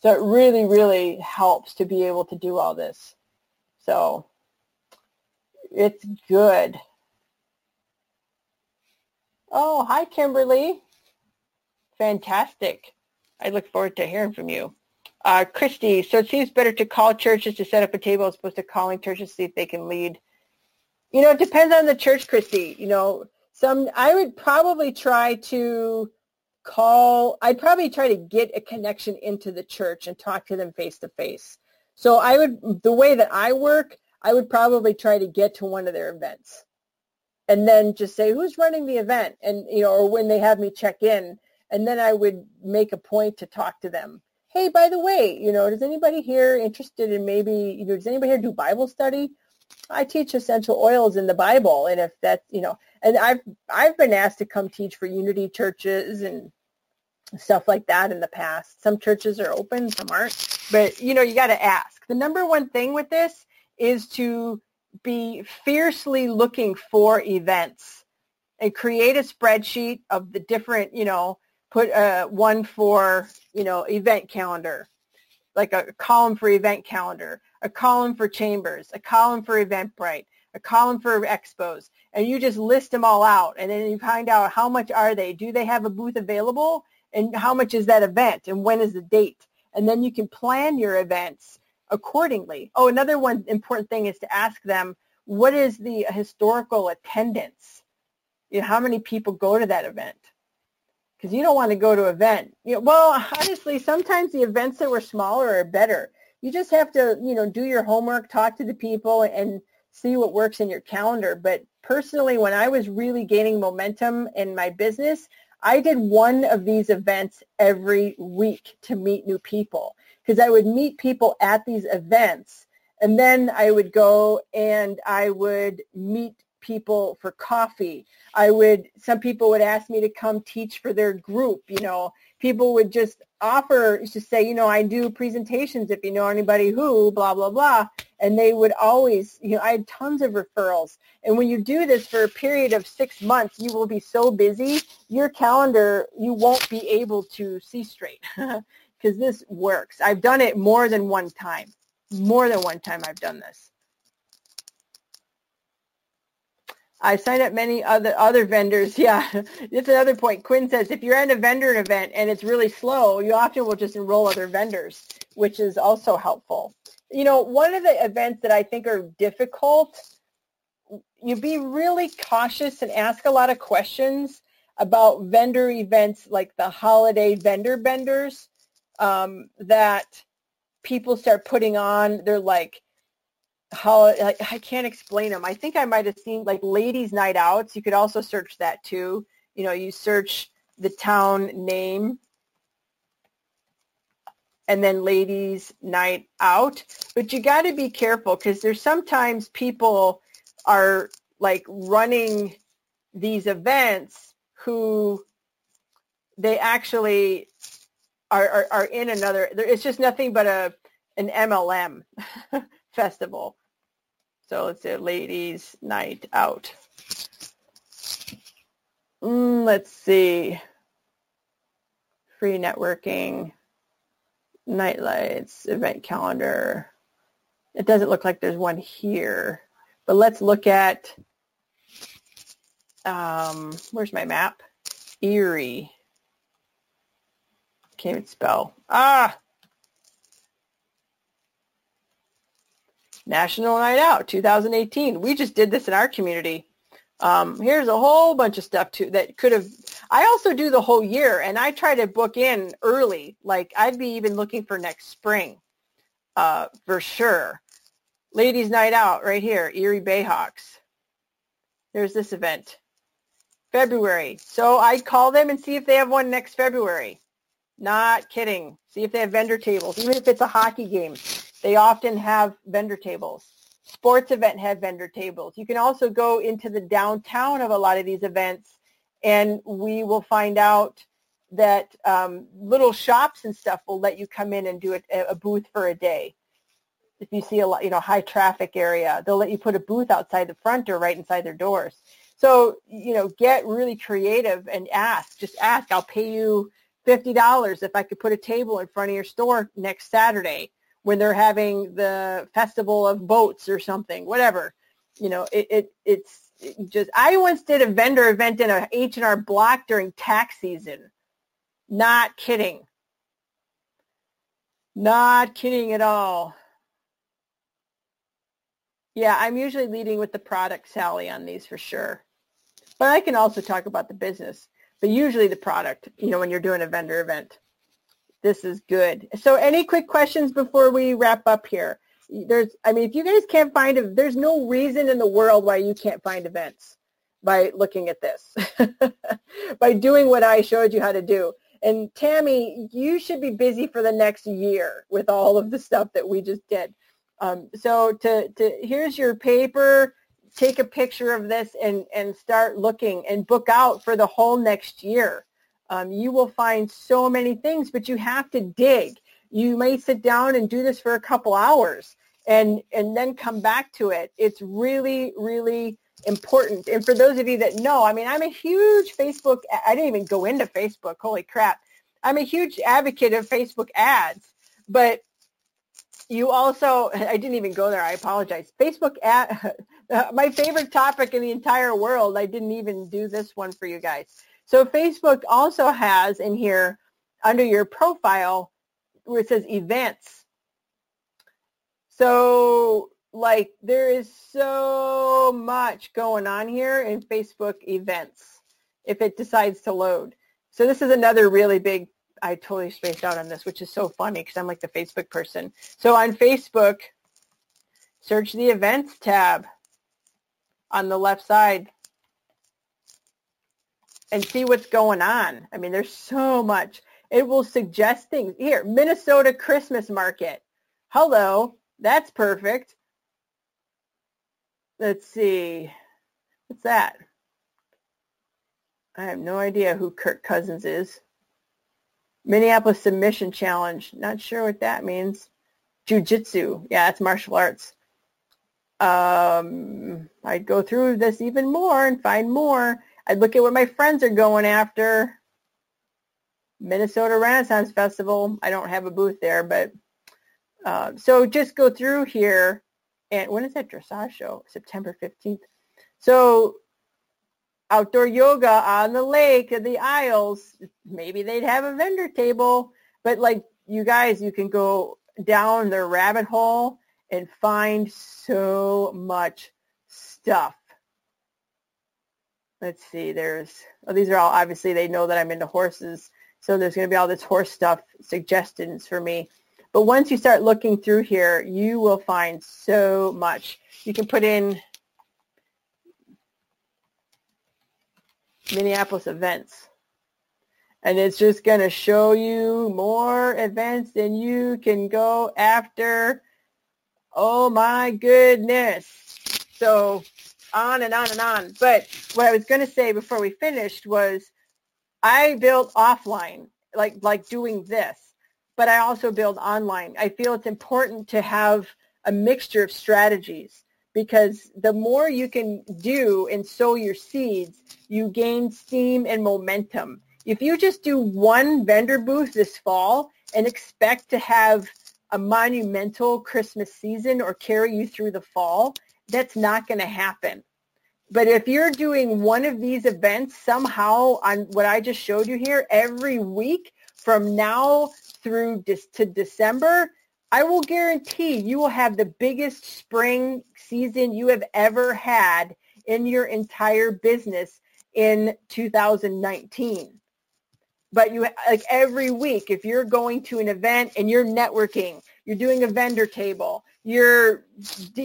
[SPEAKER 1] So it really, really helps to be able to do all this. So it's good. Oh, hi, Kimberly. Fantastic. I look forward to hearing from you. Uh, Christy, so it seems better to call churches to set up a table as opposed to calling churches to see if they can lead. You know, it depends on the church, Christy. You know, some I would probably try to call, I'd probably try to get a connection into the church and talk to them face to face. So I would, the way that I work, I would probably try to get to one of their events and then just say, who's running the event? And, you know, or when they have me check in, and then I would make a point to talk to them. Hey, by the way, you know, does anybody here interested in maybe, you know, does anybody here do Bible study? I teach essential oils in the Bible, and if that's, you know, and I've I've been asked to come teach for Unity churches and stuff like that in the past. Some churches are open, some aren't, but you know, you got to ask. The number one thing with this is to be fiercely looking for events and create a spreadsheet of the different, you know, put uh, one for, you know, event calendar, like a column for event calendar, a column for chambers, a column for Eventbrite, a column for expos, and you just list them all out, and then you find out how much are they? Do they have a booth available? And how much is that event? And when is the date? And then you can plan your events accordingly. Oh, another one important thing is to ask them, what is the historical attendance? You know, how many people go to that event? Because you don't want to go to an event. You know, well, honestly, sometimes the events that were smaller are better. You just have to, you know, do your homework, talk to the people, and see what works in your calendar. But personally, when I was really gaining momentum in my business, I did one of these events every week to meet new people because I would meet people at these events and then I would go and I would meet people for coffee. I would, some people would ask me to come teach for their group, you know, people would just offer just say, you know, I do presentations if you know anybody who, blah, blah, blah. And they would always, you know, I had tons of referrals. And when you do this for a period of six months, you will be so busy, your calendar, you won't be able to see straight because this works. I've done it more than one time. More than one time I've done this. I signed up many other other vendors. Yeah, it's another point. Quinn says if you're at a vendor event and it's really slow, you often will just enroll other vendors, which is also helpful. You know, one of the events that I think are difficult, you be really cautious and ask a lot of questions about vendor events like the holiday vendor benders um, that people start putting on. They're like how I can't explain them. I think I might have seen like ladies' night outs. You could also search that too. You know, you search the town name and then ladies' night out. But you got to be careful because there's sometimes people are like running these events who they actually are, are, are in another. It's just nothing but a an MLM festival. So let's say ladies' night out. Mm, let's see. Free networking, night lights, event calendar. It doesn't look like there's one here. But let's look at, um, where's my map? Erie. Can't even spell. Ah, National Night Out 2018. We just did this in our community. Um, here's a whole bunch of stuff too that could have. I also do the whole year, and I try to book in early. Like I'd be even looking for next spring, uh, for sure. Ladies' Night Out right here, Erie Bayhawks. There's this event. February. So I call them and see if they have one next February. Not kidding. See if they have vendor tables. Even if it's a hockey game, they often have vendor tables. Sports event have vendor tables. You can also go into the downtown of a lot of these events and we will find out that um, little shops and stuff will let you come in and do a, a booth for a day. If you see a lot, you know, high traffic area, they'll let you put a booth outside the front or right inside their doors. So, you know, get really creative and ask. Just ask. I'll pay you $50 if I could put a table in front of your store next Saturday when they're having the festival of boats or something, whatever. You know, it, it it's just, I once did a vendor event in a H&R block during tax season. Not kidding. Not kidding at all. Yeah, I'm usually leading with the product, Sally, on these for sure. But I can also talk about the business, but usually the product, you know, when you're doing a vendor event. This is good. So any quick questions before we wrap up here? There's, I mean, if you guys can't find it, there's no reason in the world why you can't find events by looking at this, by doing what I showed you how to do. And Tammy, you should be busy for the next year with all of the stuff that we just did. Um, so to, to here's your paper, take a picture of this and, and start looking and book out for the whole next year. Um, you will find so many things, but you have to dig. You may sit down and do this for a couple hours and, and then come back to it. It's really, really important. And for those of you that know, I mean, I'm a huge Facebook, I didn't even go into Facebook. Holy crap. I'm a huge advocate of Facebook ads, but you also, I didn't even go there. I apologize. Facebook ad, uh, my favorite topic in the entire world. I didn't even do this one for you guys. So Facebook also has in here under your profile where it says events. So like there is so much going on here in Facebook events if it decides to load. So this is another really big, I totally spaced out on this, which is so funny because I'm like the Facebook person. So on Facebook, search the events tab on the left side and see what's going on. I mean, there's so much. It will suggest things. Here, Minnesota Christmas Market. Hello, that's perfect. Let's see. What's that? I have no idea who Kirk Cousins is. Minneapolis Submission Challenge. Not sure what that means. Jiu-Jitsu. Yeah, that's martial arts. Um, I'd go through this even more and find more. I'd look at what my friends are going after. Minnesota Renaissance Festival. I don't have a booth there, but uh, so just go through here. And when is that dressage show? September 15th. So outdoor yoga on the lake of the Isles. Maybe they'd have a vendor table, but like you guys, you can go down the rabbit hole and find so much stuff let's see, there's, oh, these are all, obviously they know that I'm into horses. So there's going to be all this horse stuff suggestions for me. But once you start looking through here, you will find so much. You can put in Minneapolis events. And it's just going to show you more events than you can go after. Oh my goodness. So on and on and on. But what I was going to say before we finished was I build offline, like like doing this, but I also build online. I feel it's important to have a mixture of strategies because the more you can do and sow your seeds, you gain steam and momentum. If you just do one vendor booth this fall and expect to have a monumental Christmas season or carry you through the fall, that's not going to happen. But if you're doing one of these events somehow on what I just showed you here every week from now through to December, I will guarantee you will have the biggest spring season you have ever had in your entire business in 2019 but you like every week if you're going to an event and you're networking You're doing a vendor table. You're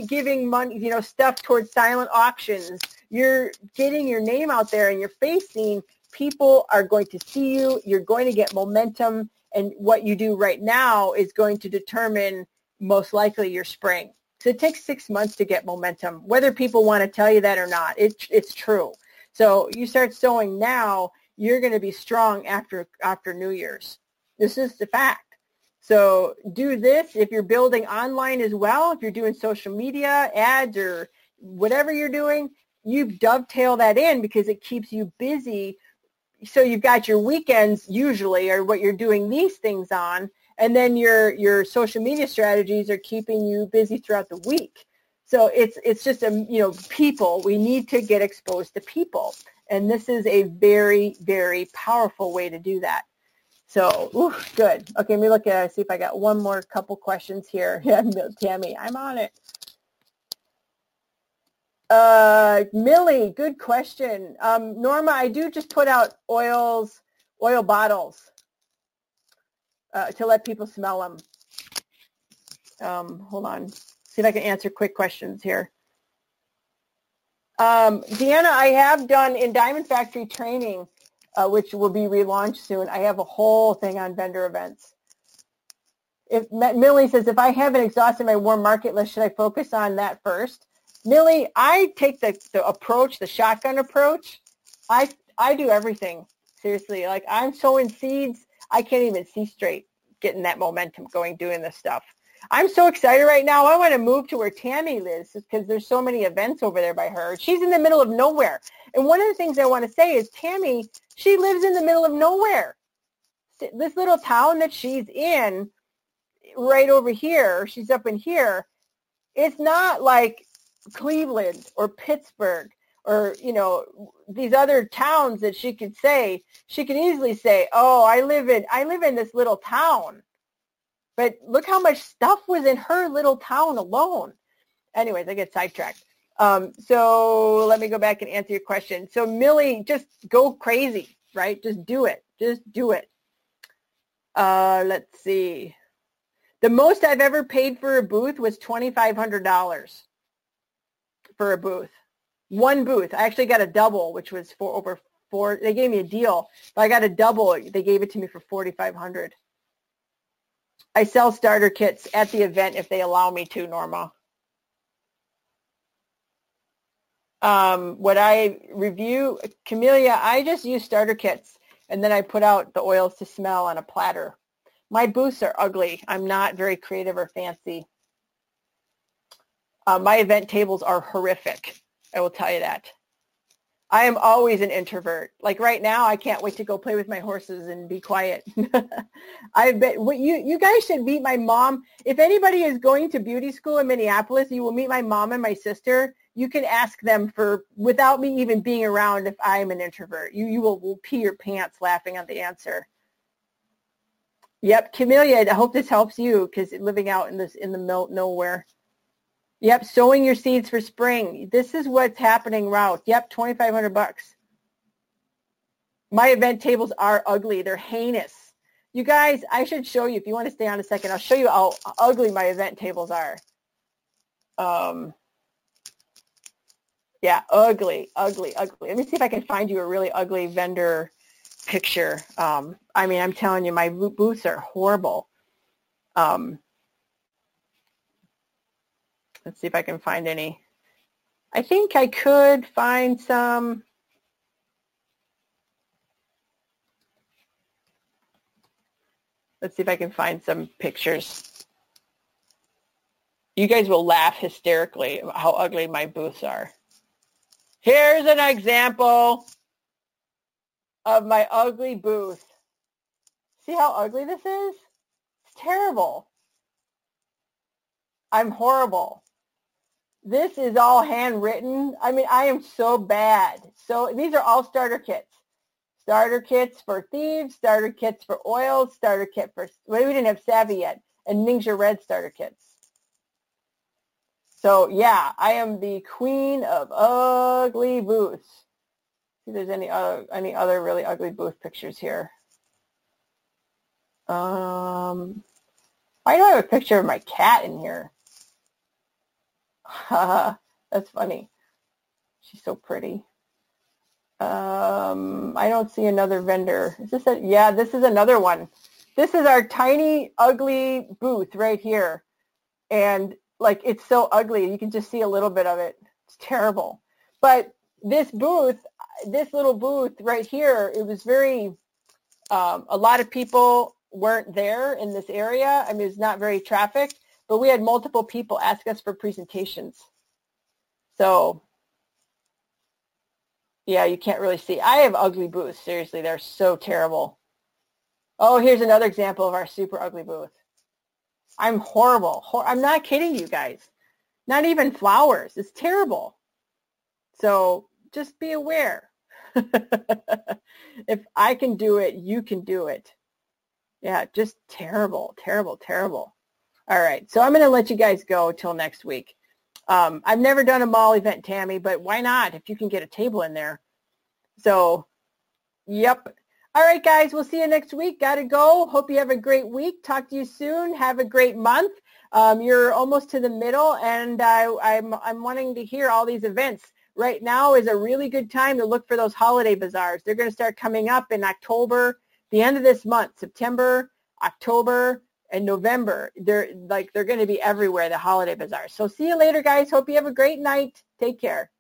[SPEAKER 1] giving money, you know, stuff towards silent auctions. You're getting your name out there and you're facing people are going to see you. You're going to get momentum. And what you do right now is going to determine most likely your spring. So it takes six months to get momentum, whether people want to tell you that or not. It, it's true. So you start sowing now, you're going to be strong after after New Year's. This is the fact. So do this if you're building online as well. If you're doing social media ads or whatever you're doing, you dovetail that in because it keeps you busy. So you've got your weekends usually are what you're doing these things on and then your your social media strategies are keeping you busy throughout the week. So it's it's just a you know people we need to get exposed to people and this is a very very powerful way to do that. So ooh, good. Okay let me look at see if i got one more couple questions here. Yeah tammy i'm on it uh millie good question um norma i do just put out oils oil bottles uh, to let people smell them. Um, hold on. See if I can answer quick questions here. Um, Deanna, I have done in Diamond Factory training, uh, which will be relaunched soon. I have a whole thing on vendor events. If Millie says, if I haven't exhausted my warm market list, should I focus on that first? Millie, I take the, the approach, the shotgun approach. I I do everything seriously. Like I'm sowing seeds I can't even see straight getting that momentum going doing this stuff. I'm so excited right now. I want to move to where Tammy lives because there's so many events over there by her. She's in the middle of nowhere. And one of the things I want to say is Tammy, she lives in the middle of nowhere. This little town that she's in right over here, she's up in here, it's not like Cleveland or Pittsburgh or you know these other towns that she could say she could easily say oh i live in i live in this little town. But look how much stuff was in her little town alone. Anyways i get sidetracked. Um, so let me go back and answer your question. So millie just go crazy right? Just do it. Just do it. Uh, let's see. The most i've ever paid for a booth was $2500 for a booth one booth. I actually got a double, which was for over four. They gave me a deal, but I got a double. They gave it to me for forty five hundred. I sell starter kits at the event if they allow me to, Norma. Um, what I review, Camellia, I just use starter kits and then I put out the oils to smell on a platter. My booths are ugly. I'm not very creative or fancy. Uh, my event tables are horrific. I will tell you that. I am always an introvert. Like right now, I can't wait to go play with my horses and be quiet. I bet what you you guys should meet my mom. If anybody is going to beauty school in Minneapolis, you will meet my mom and my sister. You can ask them for without me even being around if I'm an introvert. You you will, will pee your pants laughing at the answer. Yep, Camellia. I hope this helps you because living out in this in the middle nowhere. Yep, sowing your seeds for spring. This is what's happening, Ralph. Yep, 2500 bucks. My event tables are ugly. They're heinous. You guys, I should show you, if you want to stay on a second, I'll show you how ugly my event tables are. Um, yeah, ugly, ugly, ugly. Let me see if I can find you a really ugly vendor picture. Um, I mean, I'm telling you, my booths are horrible. Um, Let's see if I can find any. I think I could find some. Let's see if I can find some pictures. You guys will laugh hysterically about how ugly my booths are. Here's an example of my ugly booth. See how ugly this is? It's terrible. I'm horrible. This is all handwritten. I mean, I am so bad. So these are all starter kits. Starter kits for thieves, starter kits for oils, starter kit for, well, we didn't have Savvy yet, and Ningxia Red starter kits. So yeah, I am the queen of ugly booths. See if there's any other, any other really ugly booth pictures here. Um, Why do I have a picture of my cat in here? That's funny. She's so pretty. Um, I don't see another vendor. Is this a, yeah, this is another one. This is our tiny, ugly booth right here. And like, it's so ugly. You can just see a little bit of it. It's terrible. But this booth, this little booth right here, it was very, um, a lot of people weren't there in this area. I mean, it's not very trafficked, but we had multiple people ask us for presentations. So yeah, you can't really see. I have ugly booths. Seriously, they're so terrible. Oh, here's another example of our super ugly booth. I'm horrible. I'm not kidding you guys. Not even flowers. It's terrible. So just be aware. if I can do it, you can do it. Yeah, just terrible, terrible, terrible. All right, so I'm going to let you guys go till next week. Um, I've never done a mall event, Tammy, but why not if you can get a table in there? So, yep. All right, guys, we'll see you next week. Got to go. Hope you have a great week. Talk to you soon. Have a great month. Um, you're almost to the middle, and I, I'm, I'm wanting to hear all these events right now is a really good time to look for those holiday bazaars. They're going to start coming up in October, the end of this month, September, October, and November. They're like they're going to be everywhere, the holiday bazaars. So see you later, guys. Hope you have a great night. Take care.